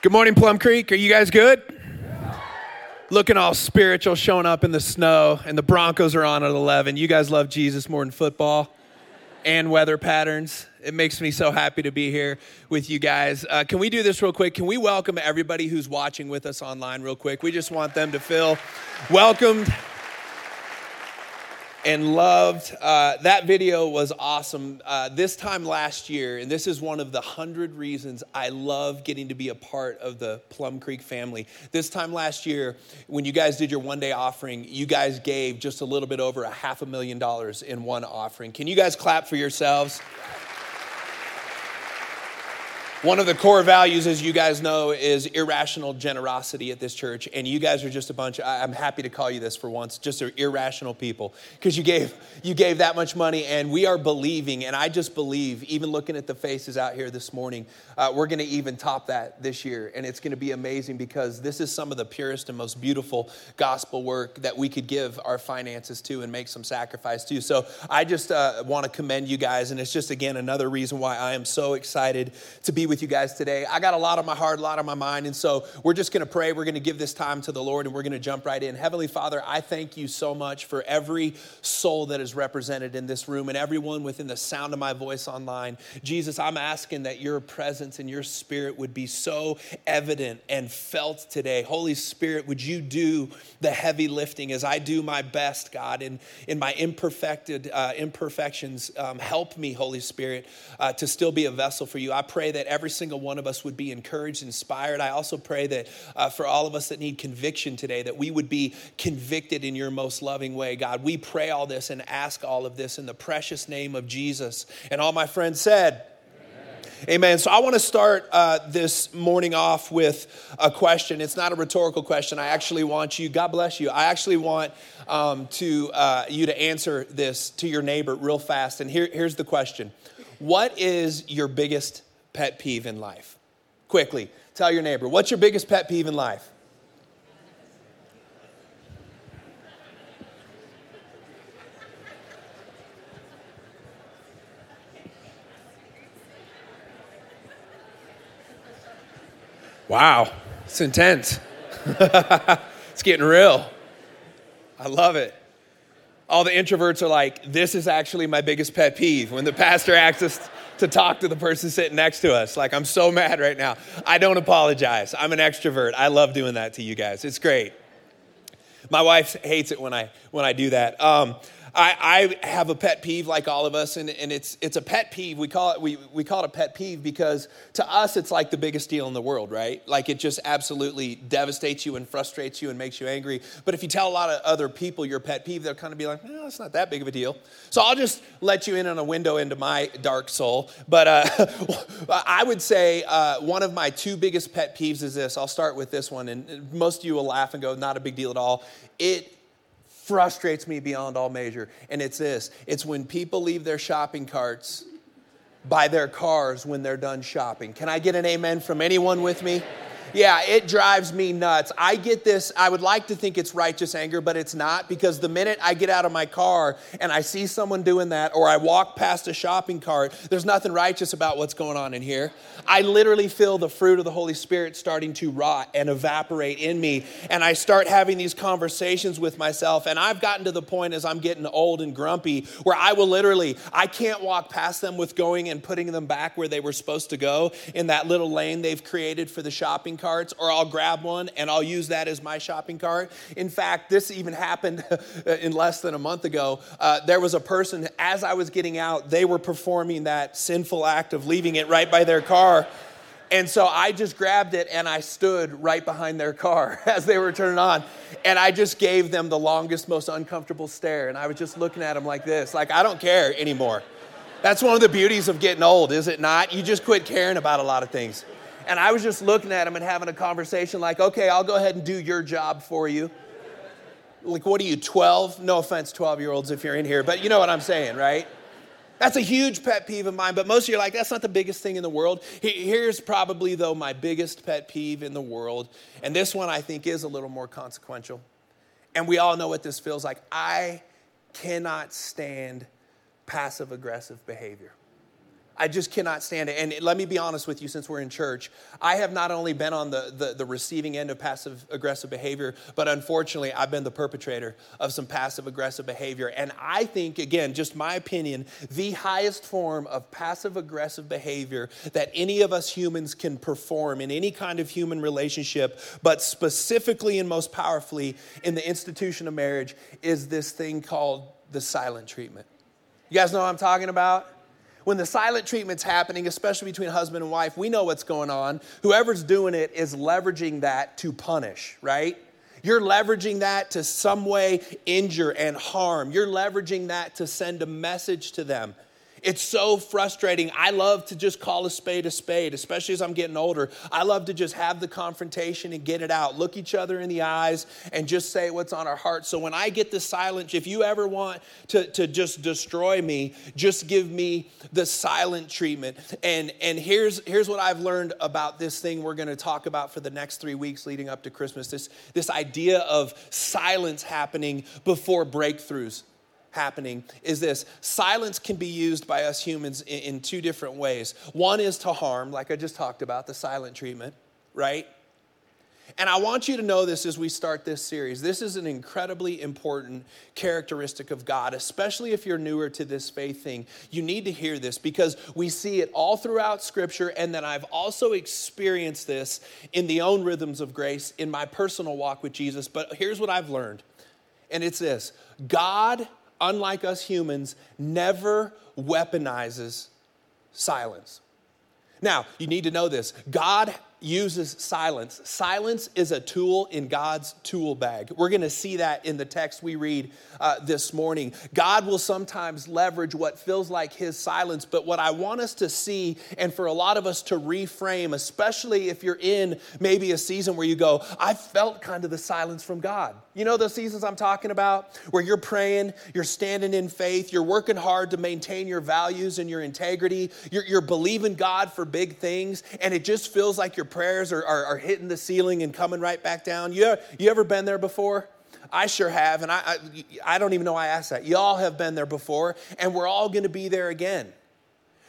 Good morning, Plum Creek. Are you guys good? Looking all spiritual, showing up in the snow, and the Broncos are on at 11. You guys love Jesus more than football and weather patterns. It makes me so happy to be here with you guys. Uh, can we do this real quick? Can we welcome everybody who's watching with us online, real quick? We just want them to feel welcomed and loved. Uh, that video was awesome. Uh, this time last year, and this is one of the hundred reasons I love getting to be a part of the Plum Creek family. This time last year, when you guys did your one day offering, you guys gave just a little bit over a half a million dollars in one offering. Can you guys clap for yourselves? One of the core values, as you guys know, is irrational generosity at this church. And you guys are just a bunch, I'm happy to call you this for once, just irrational people. Because you gave, you gave that much money, and we are believing, and I just believe, even looking at the faces out here this morning, uh, we're going to even top that this year. And it's going to be amazing because this is some of the purest and most beautiful gospel work that we could give our finances to and make some sacrifice to. So I just uh, want to commend you guys. And it's just, again, another reason why I am so excited to be with you guys today. I got a lot on my heart, a lot on my mind. And so we're just going to pray. We're going to give this time to the Lord and we're going to jump right in. Heavenly Father, I thank you so much for every soul that is represented in this room and everyone within the sound of my voice online. Jesus, I'm asking that your presence and your spirit would be so evident and felt today. Holy Spirit, would you do the heavy lifting as I do my best, God, in, in my imperfected uh, imperfections? Um, help me, Holy Spirit, uh, to still be a vessel for you. I pray that every single one of us would be encouraged, inspired. I also pray that uh, for all of us that need conviction today, that we would be convicted in your most loving way, God. We pray all this and ask all of this in the precious name of Jesus. And all my friends said, Amen. So I want to start uh, this morning off with a question. It's not a rhetorical question. I actually want you, God bless you. I actually want um, to uh, you to answer this to your neighbor real fast. And here, here's the question: What is your biggest pet peeve in life? Quickly, tell your neighbor, what's your biggest pet peeve in life? Wow, it's intense. it's getting real. I love it. All the introverts are like, this is actually my biggest pet peeve. When the pastor asks us to talk to the person sitting next to us. Like, I'm so mad right now. I don't apologize. I'm an extrovert. I love doing that to you guys. It's great. My wife hates it when I when I do that. Um, I, I, have a pet peeve like all of us, and, and it's, it's a pet peeve. We call, it, we, we call it a pet peeve because to us, it's like the biggest deal in the world, right? Like it just absolutely devastates you and frustrates you and makes you angry. But if you tell a lot of other people your pet peeve, they'll kind of be like, no, it's not that big of a deal. So I'll just let you in on a window into my dark soul. But uh, I would say uh, one of my two biggest pet peeves is this. I'll start with this one, and most of you will laugh and go, not a big deal at all. It frustrates me beyond all measure. And it's this it's when people leave their shopping carts by their cars when they're done shopping. Can I get an amen from anyone with me? Yeah, it drives me nuts. I get this, I would like to think it's righteous anger, but it's not because the minute I get out of my car and I see someone doing that or I walk past a shopping cart, there's nothing righteous about what's going on in here. I literally feel the fruit of the Holy Spirit starting to rot and evaporate in me. And I start having these conversations with myself. And I've gotten to the point as I'm getting old and grumpy where I will literally, I can't walk past them with going and putting them back where they were supposed to go in that little lane they've created for the shopping carts, or I'll grab one and I'll use that as my shopping cart. In fact, this even happened in less than a month ago. Uh, there was a person, as I was getting out, they were performing that sinful act of leaving it right by their car. And so I just grabbed it and I stood right behind their car as they were turning on. And I just gave them the longest, most uncomfortable stare. And I was just looking at them like this, like, I don't care anymore. That's one of the beauties of getting old, is it not? You just quit caring about a lot of things. And I was just looking at him and having a conversation like, okay, I'll go ahead and do your job for you. Like, what are you, 12? No offense, 12 year olds, if you're in here, but you know what I'm saying, right? That's a huge pet peeve of mine, but most of you are like, that's not the biggest thing in the world. Here's probably, though, my biggest pet peeve in the world. And this one I think is a little more consequential. And we all know what this feels like. I cannot stand passive aggressive behavior. I just cannot stand it. And let me be honest with you, since we're in church, I have not only been on the, the, the, receiving end of passive aggressive behavior, but unfortunately, I've been the perpetrator of some passive aggressive behavior. And I think, again, just my opinion, the highest form of passive aggressive behavior that any of us humans can perform in any kind of human relationship, but specifically and most powerfully in the institution of marriage, is this thing called the silent treatment. You guys know what I'm talking about? When the silent treatment's happening, especially between husband and wife, we know what's going on. Whoever's doing it is leveraging that to punish, right? You're leveraging that to some way injure and harm. You're leveraging that to send a message to them. It's so frustrating. I love to just call a spade a spade, especially as I'm getting older. I love to just have the confrontation and get it out, look each other in the eyes, and just say what's on our hearts. So when I get the silence, if you ever want to, to just destroy me, just give me the silent treatment. And, and here's, here's what I've learned about this thing we're going to talk about for the next three weeks leading up to Christmas this, this idea of silence happening before breakthroughs happening is this silence can be used by us humans in, in, two different ways. One is to harm, like I just talked about, the silent treatment, right? And I want you to know this as we start this series. This is an incredibly important characteristic of God, especially if you're newer to this faith thing. You need to hear this because we see it all throughout Scripture, and then I've also experienced this in the own rhythms of grace in my personal walk with Jesus. But here's what I've learned, and it's this God unlike us humans, never weaponizes silence. Now, you need to know this God uses silence. Silence is a tool in God's tool bag. We're going to see that in the text we read uh, this morning. God will sometimes leverage what feels like his silence, but what I want us to see, and for a lot of us to reframe, especially if you're in maybe a season where you go, I felt kind of the silence from God. You know those seasons I'm talking about where you're praying, you're standing in faith, you're working hard to maintain your values and your integrity, you're, you're believing God for big things, and it just feels like you're prayers are, are, are, hitting the ceiling and coming right back down. You, you ever been there before? I sure have, and I, I, I don't even know why I asked that. Y'all have been there before, and we're all gonna be there again.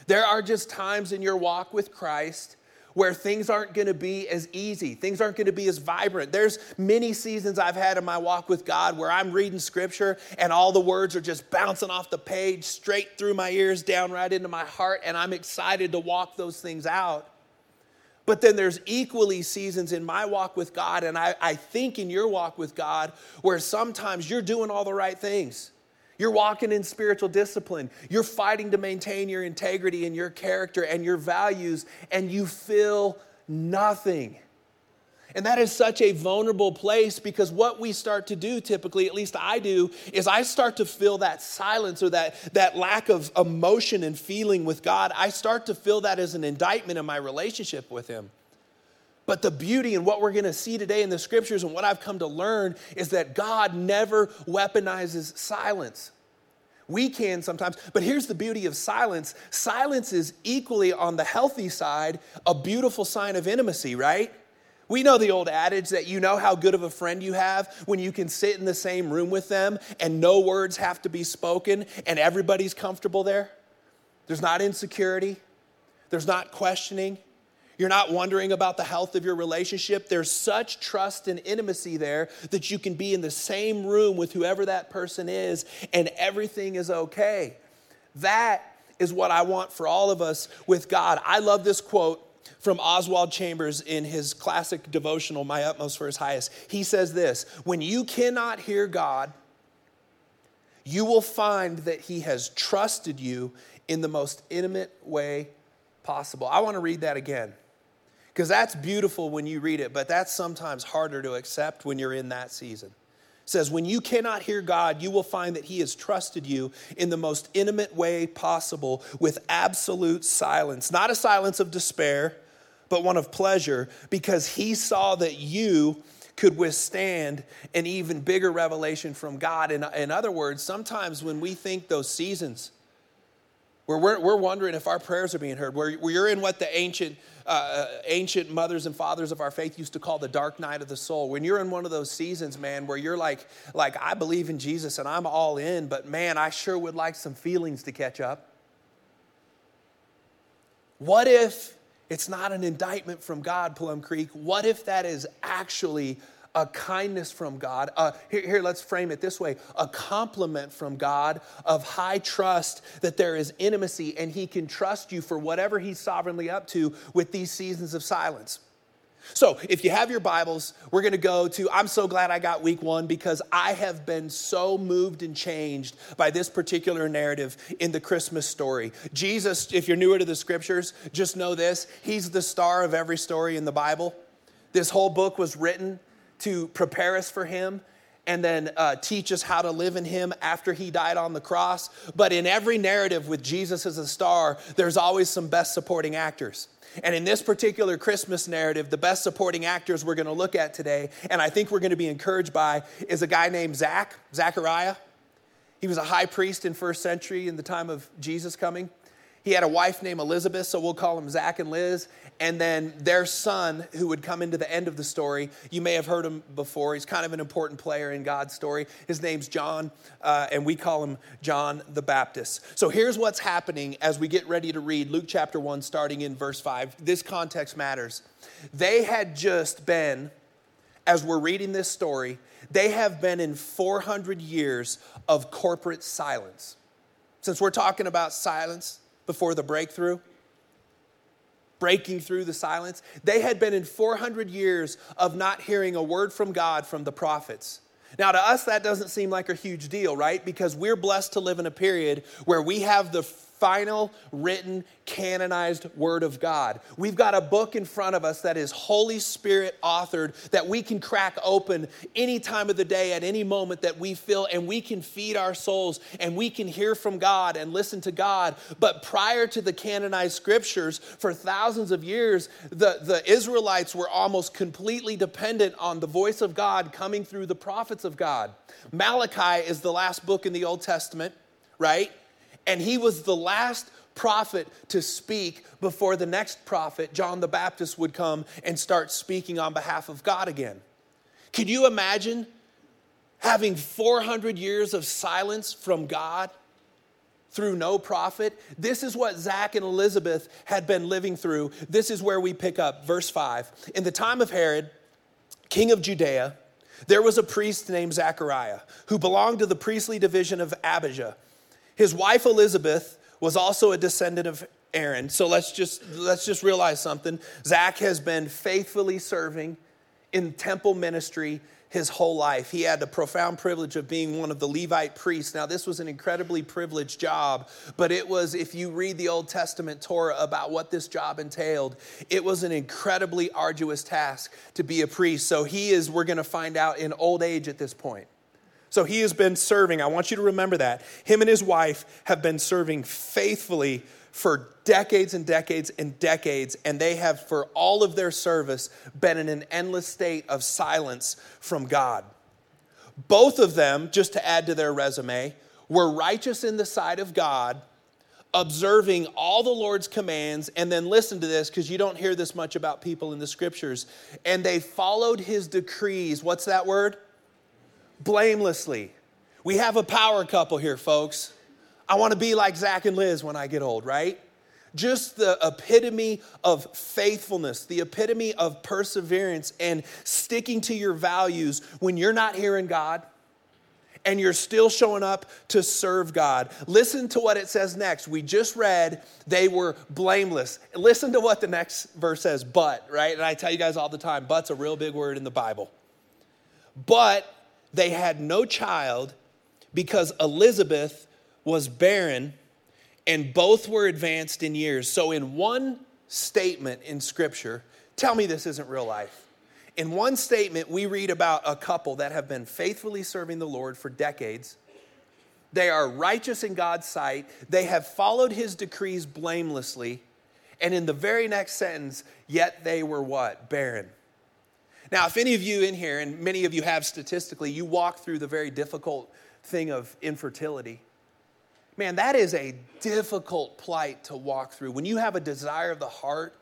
There are just times in your walk with Christ where things aren't going to be as easy. Things aren't going to be as vibrant. There's many seasons I've had in my walk with God where I'm reading scripture and all the words are just bouncing off the page straight through my ears, down right into my heart, and I'm excited to walk those things out. But then there's equally seasons in my walk with God, and I, I think in your walk with God, where sometimes you're doing all the right things. You're walking in spiritual discipline. You're fighting to maintain your integrity and your character and your values, and you feel nothing. And that is such a vulnerable place because what we start to do typically, at least I do, is I start to feel that silence or that, that lack of emotion and feeling with God. I start to feel that as an indictment in my relationship with Him. But the beauty and what we're going to see today in the scriptures and what I've come to learn is that God never weaponizes silence. We can sometimes, but here's the beauty of silence silence is equally on the healthy side a beautiful sign of intimacy, right? We know the old adage that you know how good of a friend you have when you can sit in the same room with them and no words have to be spoken and everybody's comfortable there. There's not insecurity, there's not questioning. You're not wondering about the health of your relationship. There's such trust and intimacy there that you can be in the same room with whoever that person is and everything is okay. That is what I want for all of us with God. I love this quote from Oswald Chambers in his classic devotional, My Utmost for His Highest. He says this When you cannot hear God, you will find that He has trusted you in the most intimate way possible. I want to read that again because that's beautiful when you read it, but that's sometimes harder to accept when you're in that season. Says, When you cannot hear God, you will find that He has trusted you in the most intimate way possible with absolute silence. Not a silence of despair, but one of pleasure because he saw that you could withstand an even bigger revelation from God. In, in other words, sometimes when we think those seasons where we're, we're wondering if our prayers are being heard, where, where you're in what the ancient, uh, ancient mothers and fathers of our faith used to call the dark night of the soul, when you're in one of those seasons, man, where you're like, like I believe in Jesus and I'm all in, but man, I sure would like some feelings to catch up. What if it's not an indictment from God, Plum Creek? What if that is actually a kindness from God. Uh, here, here, let's frame it this way a compliment from God of high trust that there is intimacy and He can trust you for whatever He's sovereignly up to with these seasons of silence. So, if you have your Bibles, we're going to go to. I'm so glad I got week one because I have been so moved and changed by this particular narrative in the Christmas story. Jesus, if you're newer to the scriptures, just know this He's the star of every story in the Bible. This whole book was written to prepare us for Him and then uh, teach us how to live in Him after He died on the cross. But in every narrative with Jesus as a star, there's always some best supporting actors. And in this particular Christmas narrative, the best supporting actors we're going to look at today, and I think we're going to be encouraged by, is a guy named Zach, Zachariah. He was a high priest in first century in the time of Jesus coming. He had a wife named Elizabeth, so we'll call him Zach and Liz. And then their son, who would come into the end of the story, you may have heard him before. He's kind of an important player in God's story. His name's John, uh, and we call him John the Baptist. So here's what's happening as we get ready to read Luke chapter 1, starting in verse 5. This context matters. They had just been, as we're reading this story, they have been in 400 years of corporate silence. Since we're talking about silence, before the breakthrough, breaking through the silence. They had been in 400 years of not hearing a word from God from the prophets. Now, to us, that doesn't seem like a huge deal, right? Because we're blessed to live in a period where we have the final written canonized word of God. We've got a book in front of us that is Holy Spirit authored that we can crack open any time of the day at any moment that we feel and we can feed our souls and we can hear from God and listen to God. But prior to the canonized scriptures, for thousands of years, the, the Israelites were almost completely dependent on the voice of God coming through the prophets of God. Malachi is the last book in the Old Testament, right? And he was the last prophet to speak before the next prophet, John the Baptist, would come and start speaking on behalf of God again. Could you imagine having 400 years of silence from God through no prophet? This is what Zach and Elizabeth had been living through. This is where we pick up verse 5. In the time of Herod, king of Judea, there was a priest named Zachariah who belonged to the priestly division of Abijah. His wife Elizabeth was also a descendant of Aaron. So let's just let's just realize something. Zach has been faithfully serving in temple ministry his whole life. He had the profound privilege of being one of the Levite priests. Now, this was an incredibly privileged job, but it was, if you read the Old Testament Torah about what this job entailed, it was an incredibly arduous task to be a priest. So he is, we're going to find out, in old age at this point. So he has been serving. I want you to remember that. Him and his wife have been serving faithfully for decades and decades and decades, and they have, for all of their service, been in an endless state of silence from God. Both of them, just to add to their resume, were righteous in the sight of God, observing all the Lord's commands, and then listen to this because you don't hear this much about people in the scriptures. And they followed his decrees. What's that word? Blamelessly. We have a power couple here, folks. I want to be like Zach and Liz when I get old, right? Just the epitome of faithfulness, the epitome of perseverance and sticking to your values when you're not hearing God and you're still showing up to serve God. Listen to what it says next. We just read they were blameless. Listen to what the next verse says, but, right? And I tell you guys all the time, but's a real big word in the Bible. But they had no child because Elizabeth was barren and both were advanced in years. So, in one statement in Scripture, tell me this isn't real life. In one statement, we read about a couple that have been faithfully serving the Lord for decades. They are righteous in God's sight. They have followed his decrees blamelessly. And in the very next sentence, yet they were what? Barren. Now, if any of you in here, and many of you have statistically, you walk through the very difficult thing of infertility. Man, that is a difficult plight to walk through. When you have a desire of the heart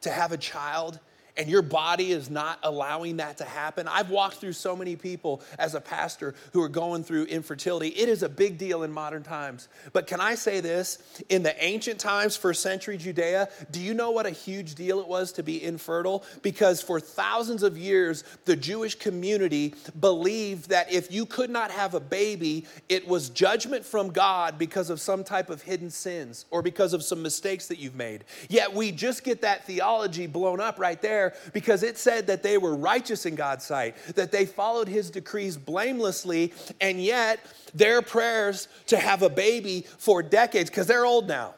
to have a child and your body is not allowing that to happen. I've walked through so many people as a pastor who are going through infertility. It is a big deal in modern times. But can I say this? In the ancient times, first century Judea, do you know what a huge deal it was to be infertile? Because for thousands of years, the Jewish community believed that if you could not have a baby, it was judgment from God because of some type of hidden sins or because of some mistakes that you've made. Yet we just get that theology blown up right there there because it said that they were righteous in God's sight, that they followed his decrees blamelessly, and yet their prayers to have a baby for decades, because they're old now.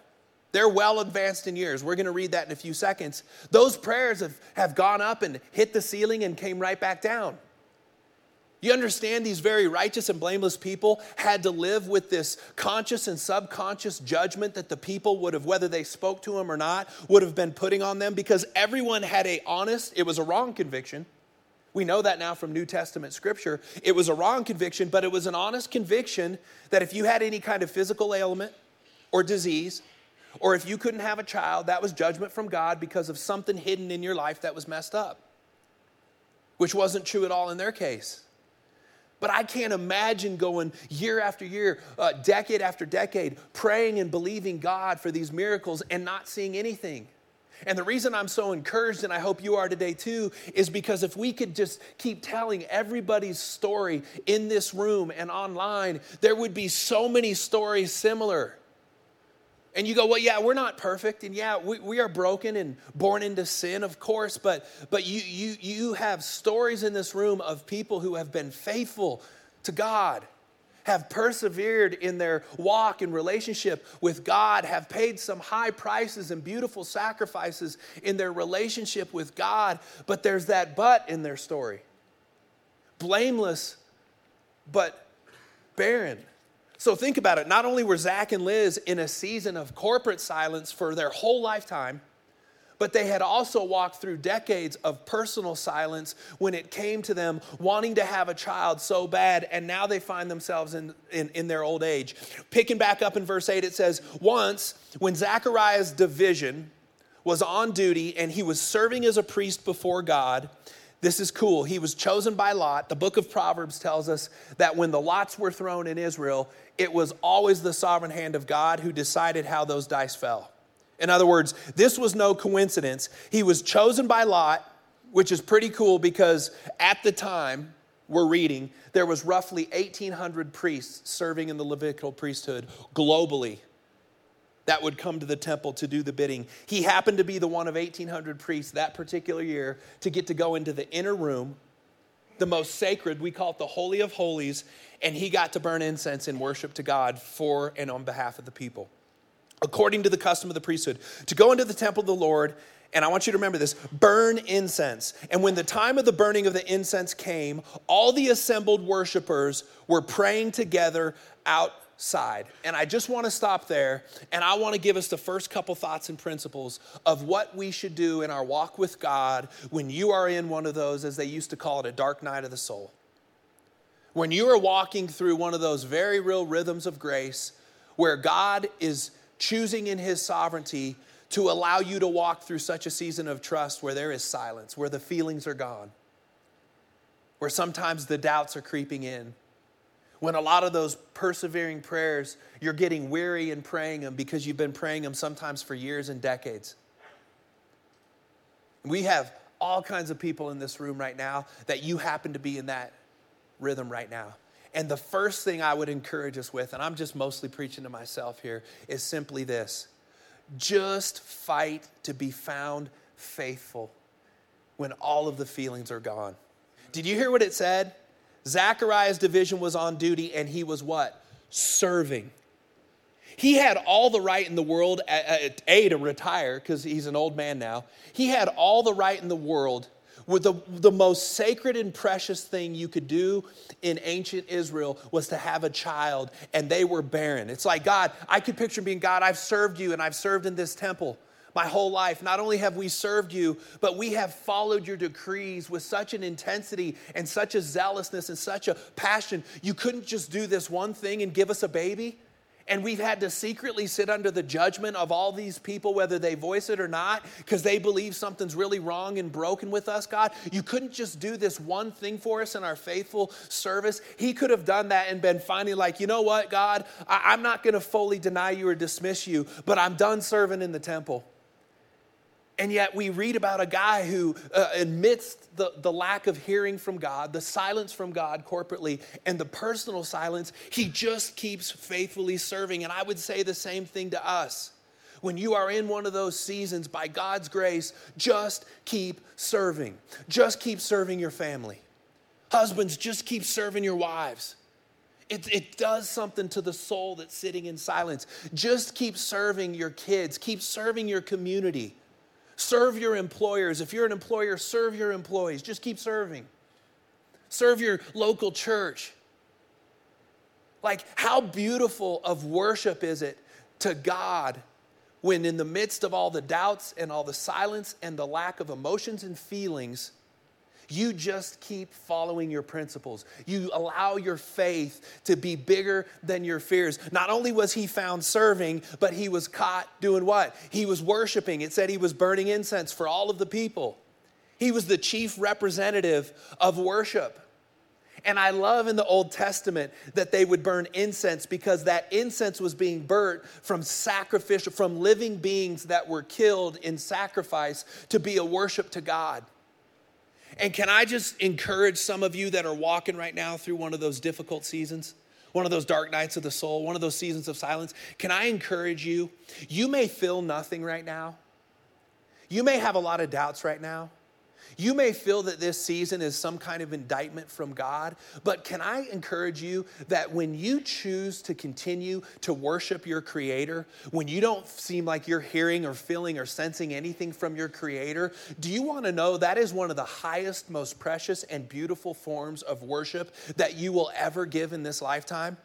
They're well advanced in years. We're going to read that in a few seconds. Those prayers have, have gone up and hit the ceiling and came right back down. You understand these very righteous and blameless people had to live with this conscious and subconscious judgment that the people would have, whether they spoke to them or not, would have been putting on them because everyone had a honest, it was a wrong conviction. We know that now from New Testament scripture. It was a wrong conviction, but it was an honest conviction that if you had any kind of physical ailment or disease, or if you couldn't have a child, that was judgment from God because of something hidden in your life that was messed up, which wasn't true at all in their case. But I can't imagine going year after year, uh, decade after decade, praying and believing God for these miracles and not seeing anything. And the reason I'm so encouraged, and I hope you are today too, is because if we could just keep telling everybody's story in this room and online, there would be so many stories similar. And you go, well, yeah, we're not perfect, and yeah, we, we are broken and born into sin, of course, but, but you, you, you have stories in this room of people who have been faithful to God, have persevered in their walk and relationship with God, have paid some high prices and beautiful sacrifices in their relationship with God, but there's that but in their story. Blameless, but barren. So think about it. Not only were Zach and Liz in a season of corporate silence for their whole lifetime, but they had also walked through decades of personal silence when it came to them wanting to have a child so bad, and now they find themselves in, in, in their old age. Picking back up in verse 8, it says, Once, when Zachariah's division was on duty and he was serving as a priest before God, this is cool. He was chosen by Lot. The book of Proverbs tells us that when the lots were thrown in Israel, it was always the sovereign hand of God who decided how those dice fell. In other words, this was no coincidence. He was chosen by Lot, which is pretty cool because at the time we're reading, there was roughly 1,800 priests serving in the Levitical priesthood globally that would come to the temple to do the bidding. He happened to be the one of 1,800 priests that particular year to get to go into the inner room, the most sacred, we call it the Holy of Holies, and he got to burn incense and worship to God for and on behalf of the people. According to the custom of the priesthood, to go into the temple of the Lord, and I want you to remember this burn incense. And when the time of the burning of the incense came, all the assembled worshipers were praying together out side. And I just want to stop there and I want to give us the first couple thoughts and principles of what we should do in our walk with God when you are in one of those, as they used to call it, a dark night of the soul. When you are walking through one of those very real rhythms of grace where God is choosing in His sovereignty to allow you to walk through such a season of trust where there is silence, where the feelings are gone, where sometimes the doubts are creeping in when a lot of those persevering prayers, you're getting weary in praying them because you've been praying them sometimes for years and decades. We have all kinds of people in this room right now that you happen to be in that rhythm right now. And the first thing I would encourage us with, and I'm just mostly preaching to myself here, is simply this just fight to be found faithful when all of the feelings are gone. Did you hear what it said? Zachariah's division was on duty and he was what? Serving. He had all the right in the world, A, to retire because he's an old man now. He had all the right in the world with the, the most sacred and precious thing you could do in ancient Israel was to have a child, and they were barren. It's like, God, I could picture being God, I've served you and I've served in this temple my whole life. Not only have we served you, but we have followed your decrees with such an intensity and such a zealousness and such a passion. You couldn't just do this one thing and give us a baby. And we've had to secretly sit under the judgment of all these people, whether they voice it or not, because they believe something's really wrong and broken with us, God. You couldn't just do this one thing for us in our faithful service. He could have done that and been finally like, you know what, God, I- am not going to fully deny you or dismiss you, but I'm done serving in the temple. And yet, we read about a guy who, uh, amidst the, the lack of hearing from God, the silence from God corporately, and the personal silence, he just keeps faithfully serving. And I would say the same thing to us. When you are in one of those seasons, by God's grace, just keep serving. Just keep serving your family. Husbands, just keep serving your wives. It, it does something to the soul that's sitting in silence. Just keep serving your kids, keep serving your community. Serve your employers. If you're an employer, serve your employees. Just keep serving. Serve your local church. Like, how beautiful of worship is it to God when, in the midst of all the doubts and all the silence and the lack of emotions and feelings, you just keep following your principles. You allow your faith to be bigger than your fears. Not only was he found serving, but he was caught doing what? He was worshiping. It said he was burning incense for all of the people. He was the chief representative of worship. And I love in the Old Testament that they would burn incense because that incense was being burnt from sacrificial, from living beings that were killed in sacrifice to be a worship to God. And can I just encourage some of you that are walking right now through one of those difficult seasons? One of those dark nights of the soul, one of those seasons of silence. Can I encourage you? You may feel nothing right now. You may have a lot of doubts right now. You may feel that this season is some kind of indictment from God, but can I encourage you that when you choose to continue to worship your Creator, when you don't seem like you're hearing or feeling or sensing anything from your Creator, do you want to know that is one of the highest, most precious, and beautiful forms of worship that you will ever give in this lifetime?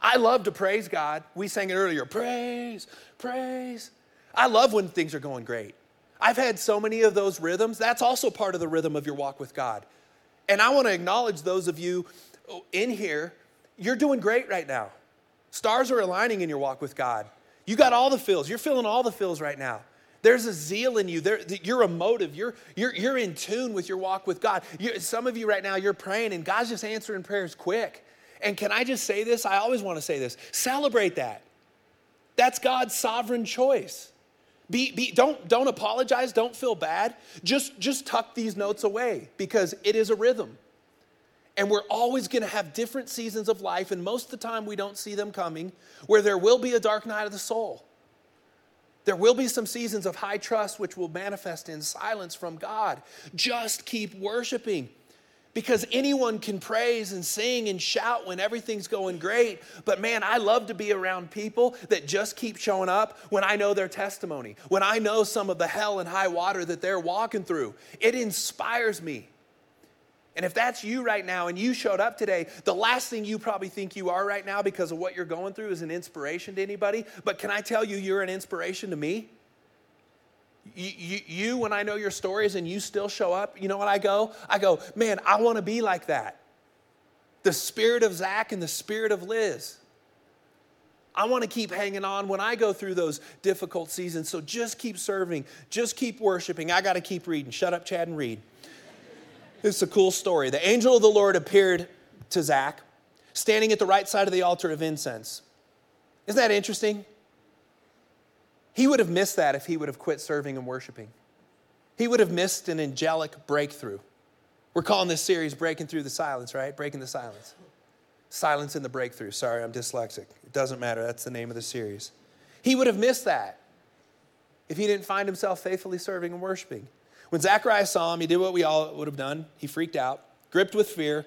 I love to praise God. We sang it earlier praise, praise. I love when things are going great. I've had so many of those rhythms. That's also part of the rhythm of your walk with God. And I want to acknowledge those of you in here, you're doing great right now. Stars are aligning in your walk with God. You got all the fills. You're feeling all the fills right now. There's a zeal in you. There, you're emotive. You're, you're, you're in tune with your walk with God. You, some of you right now, you're praying, and God's just answering prayers quick. And can I just say this? I always want to say this celebrate that. That's God's sovereign choice. Be, be, don't, don't apologize, don't feel bad. Just, just tuck these notes away because it is a rhythm. And we're always going to have different seasons of life, and most of the time we don't see them coming, where there will be a dark night of the soul. There will be some seasons of high trust which will manifest in silence from God. Just keep worshiping because anyone can praise and sing and shout when everything's going great. But man, I love to be around people that just keep showing up when I know their testimony, when I know some of the hell and high water that they're walking through. It inspires me. And if that's you right now and you showed up today, the last thing you probably think you are right now because of what you're going through is an inspiration to anybody. But can I tell you, you're an inspiration to me? You, you, when I know your stories and you still show up, you know what I go? I go, man, I want to be like that. The spirit of Zach and the spirit of Liz. I want to keep hanging on when I go through those difficult seasons. So just keep serving, just keep worshiping. I got to keep reading. Shut up, Chad, and read. It's a cool story. The angel of the Lord appeared to Zach, standing at the right side of the altar of incense. Isn't that interesting? He would have missed that if he would have quit serving and worshiping. He would have missed an angelic breakthrough. We're calling this series Breaking Through the Silence, right? Breaking the Silence. Silence in the Breakthrough. Sorry, I'm dyslexic. It doesn't matter. That's the name of the series. He would have missed that if he didn't find himself faithfully serving and worshiping. When Zachariah saw him, he did what we all would have done. He freaked out, gripped with fear,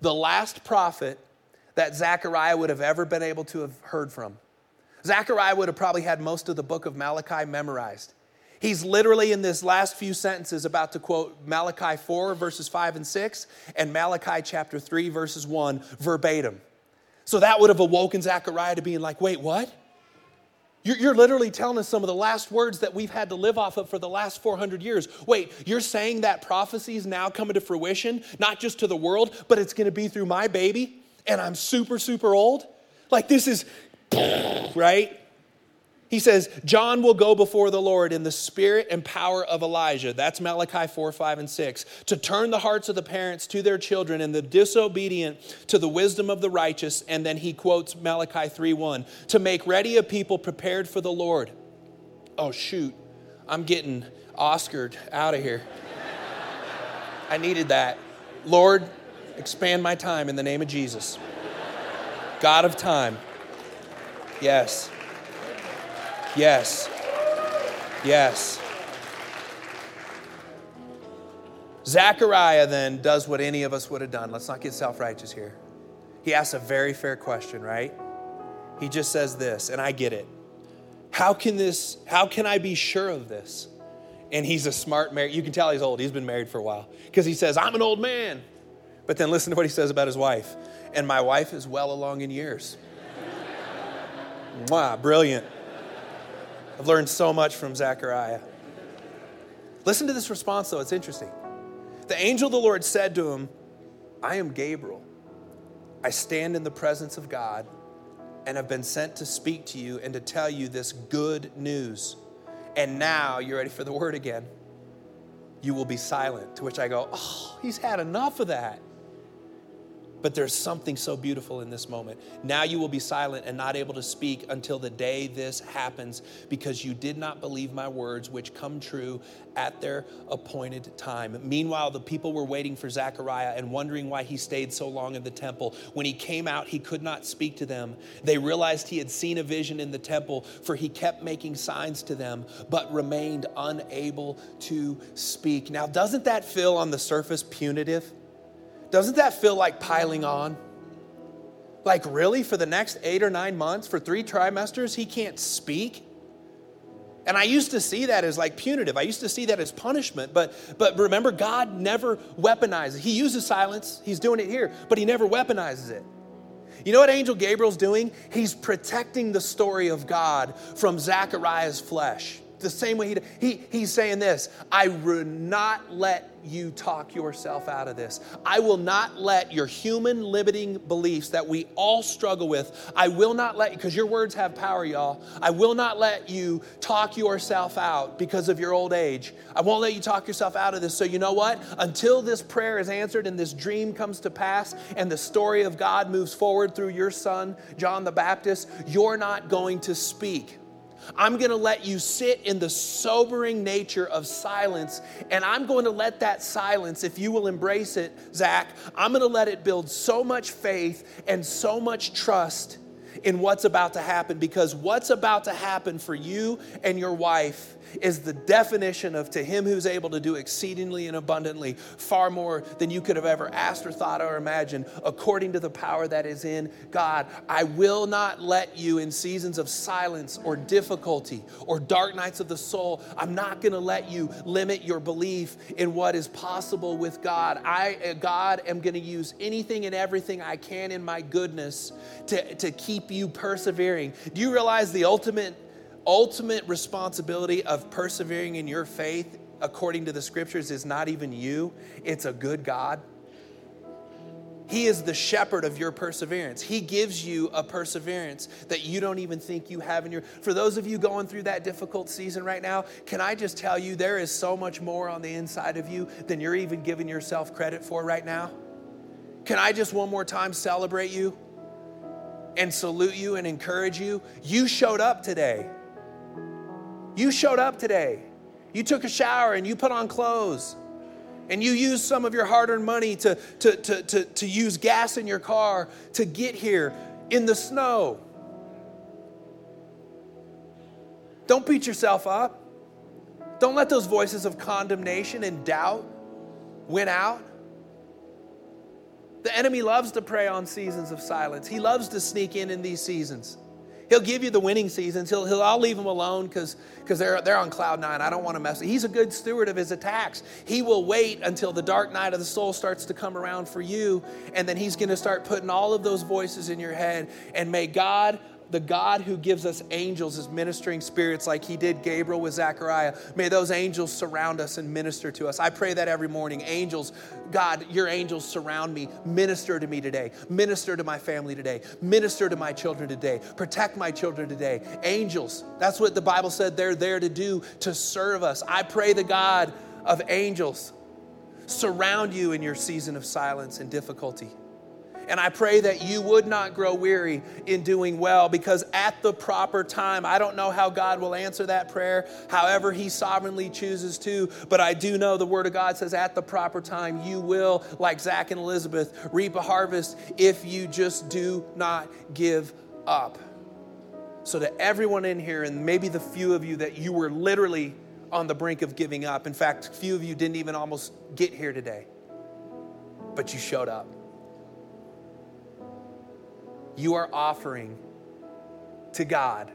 the last prophet that Zechariah would have ever been able to have heard from. Zechariah would have probably had most of the book of Malachi memorized. He's literally in this last few sentences about to quote Malachi 4, verses 5 and 6, and Malachi chapter 3, verses 1, verbatim. So that would have awoken Zechariah to being like, wait, what? You're, literally telling us some of the last words that we've had to live off of for the last 400 years. Wait, you're saying that prophecy is now coming to fruition, not just to the world, but it's going to be through my baby, and I'm super, super old? Like, this is, right? He says, John will go before the Lord in the spirit and power of Elijah. That's Malachi 4, 5, and 6. To turn the hearts of the parents to their children and the disobedient to the wisdom of the righteous. And then he quotes Malachi 3, 1. To make ready a people prepared for the Lord. Oh, shoot. I'm getting Oscared out of here. I needed that. Lord, expand my time in the name of Jesus. God of time. Yes. Yes. Yes. Zechariah then does what any of us would have done. Let's not get self righteous here. He asks a very fair question, right? He just says this, and I get it. How can this, how can I be sure of this? And he's a smart man. You can tell he's old. He's been married for a while. Because he says, I'm an old man. But then listen to what he says about his wife. And my wife is well along in years. Wow, brilliant. I've learned so much from Zechariah. Listen to this response, though, it's interesting. The angel of the Lord said to him, I am Gabriel. I stand in the presence of God and have been sent to speak to you and to tell you this good news. And now, you're ready for the word again. You will be silent. To which I go, Oh, he's had enough of that. But there's something so beautiful in this moment. Now you will be silent and not able to speak until the day this happens because you did not believe my words, which come true at their appointed time. Meanwhile, the people were waiting for Zechariah and wondering why he stayed so long in the temple. When he came out, he could not speak to them. They realized he had seen a vision in the temple, for he kept making signs to them, but remained unable to speak. Now, doesn't that feel on the surface punitive? Doesn't that feel like piling on? Like, really, for the next eight or nine months, for three trimesters, he can't speak? And I used to see that as like punitive. I used to see that as punishment. But, but remember, God never weaponizes. He uses silence, He's doing it here, but He never weaponizes it. You know what Angel Gabriel's doing? He's protecting the story of God from Zachariah's flesh the same way he, he he's saying this I will not let you talk yourself out of this. I will not let your human limiting beliefs that we all struggle with, I will not let because your words have power, y'all. I will not let you talk yourself out because of your old age. I won't let you talk yourself out of this. So, you know what? Until this prayer is answered and this dream comes to pass and the story of God moves forward through your son, John the Baptist, you're not going to speak. I'm going to let you sit in the sobering nature of silence, and I'm going to let that silence, if you will embrace it, Zach, I'm going to let it build so much faith and so much trust in what's about to happen because what's about to happen for you and your wife is the definition of to him who's able to do exceedingly and abundantly far more than you could have ever asked or thought or imagined according to the power that is in God. I will not let you in seasons of silence or difficulty or dark nights of the soul. I'm not going to let you limit your belief in what is possible with God. I uh, God am going to use anything and everything I can in my goodness to, to keep you persevering. Do you realize the ultimate ultimate responsibility of persevering in your faith, according to the scriptures, is not even you, it's a good God. He is the shepherd of your perseverance. He gives you a perseverance that you don't even think you have in your. For those of you going through that difficult season right now, can I just tell you there is so much more on the inside of you than you're even giving yourself credit for right now? Can I just one more time celebrate you and salute you and encourage you? You showed up today. You showed up today. You took a shower and you put on clothes. And you used some of your hard earned money to, to, to, to, to use gas in your car to get here in the snow. Don't beat yourself up. Don't let those voices of condemnation and doubt win out. The enemy loves to prey on seasons of silence. He loves to sneak in in these seasons. He'll give you the winning seasons. He'll, he'll I'll leave him alone because they're, they're on cloud nine. I don't want to mess. He's a good steward of his attacks. He will wait until the dark night of the soul starts to come around for you, and then he's going to start putting all of those voices in your head. And may God the God who gives us angels as ministering spirits, like He did Gabriel with Zechariah, may those angels surround us and minister to us. I pray that every morning. Angels, God, your angels surround me. Minister to me today. Minister to my family today. Minister to my children today. Protect my children today. Angels, that's what the Bible said they're there to do, to serve us. I pray the God of angels surround you in your season of silence and difficulty. And I pray that you would not grow weary in doing well because at the proper time, I don't know how God will answer that prayer, however, He sovereignly chooses to, but I do know the Word of God says at the proper time, you will, like Zach and Elizabeth, reap a harvest if you just do not give up. So, to everyone in here, and maybe the few of you that you were literally on the brink of giving up, in fact, few of you didn't even almost get here today, but you showed up you are offering to God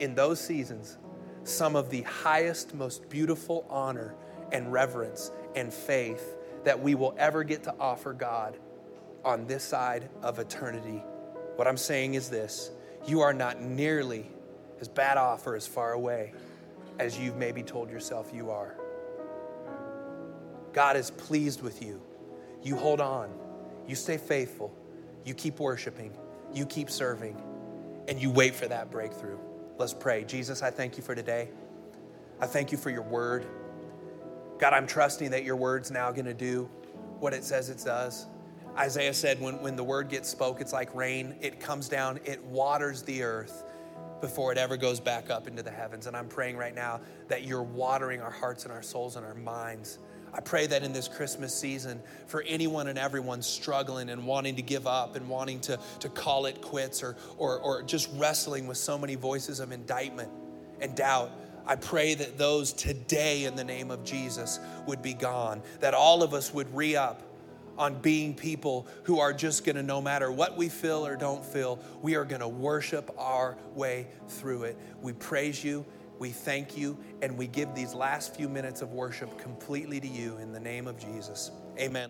in those seasons some of the highest, most beautiful honor and reverence and faith that we will ever get to offer God on this side of eternity. What I'm saying is this you are not nearly as bad off or as far away as you've maybe told yourself you are. God is pleased with you. You hold on, you stay faithful, you keep worshiping you keep serving, and you wait for that breakthrough. Let's pray. Jesus, I thank you for today. I thank you for your word. God, I'm trusting that your word's now going to do what it says it does. Isaiah said, when, when the word gets spoke, it's like rain. It comes down, it waters the earth before it ever goes back up into the heavens. And I'm praying right now that you're watering our hearts and our souls and our minds I pray that in this Christmas season, for anyone and everyone struggling and wanting to give up and wanting to, to call it quits or, or, or just wrestling with so many voices of indictment and doubt, I pray that those today in the name of Jesus would be gone, that all of us would re up on being people who are just gonna, no matter what we feel or don't feel, we are gonna worship our way through it. We praise you we thank you and we give these last few minutes of worship completely to you in the name of Jesus. Amen.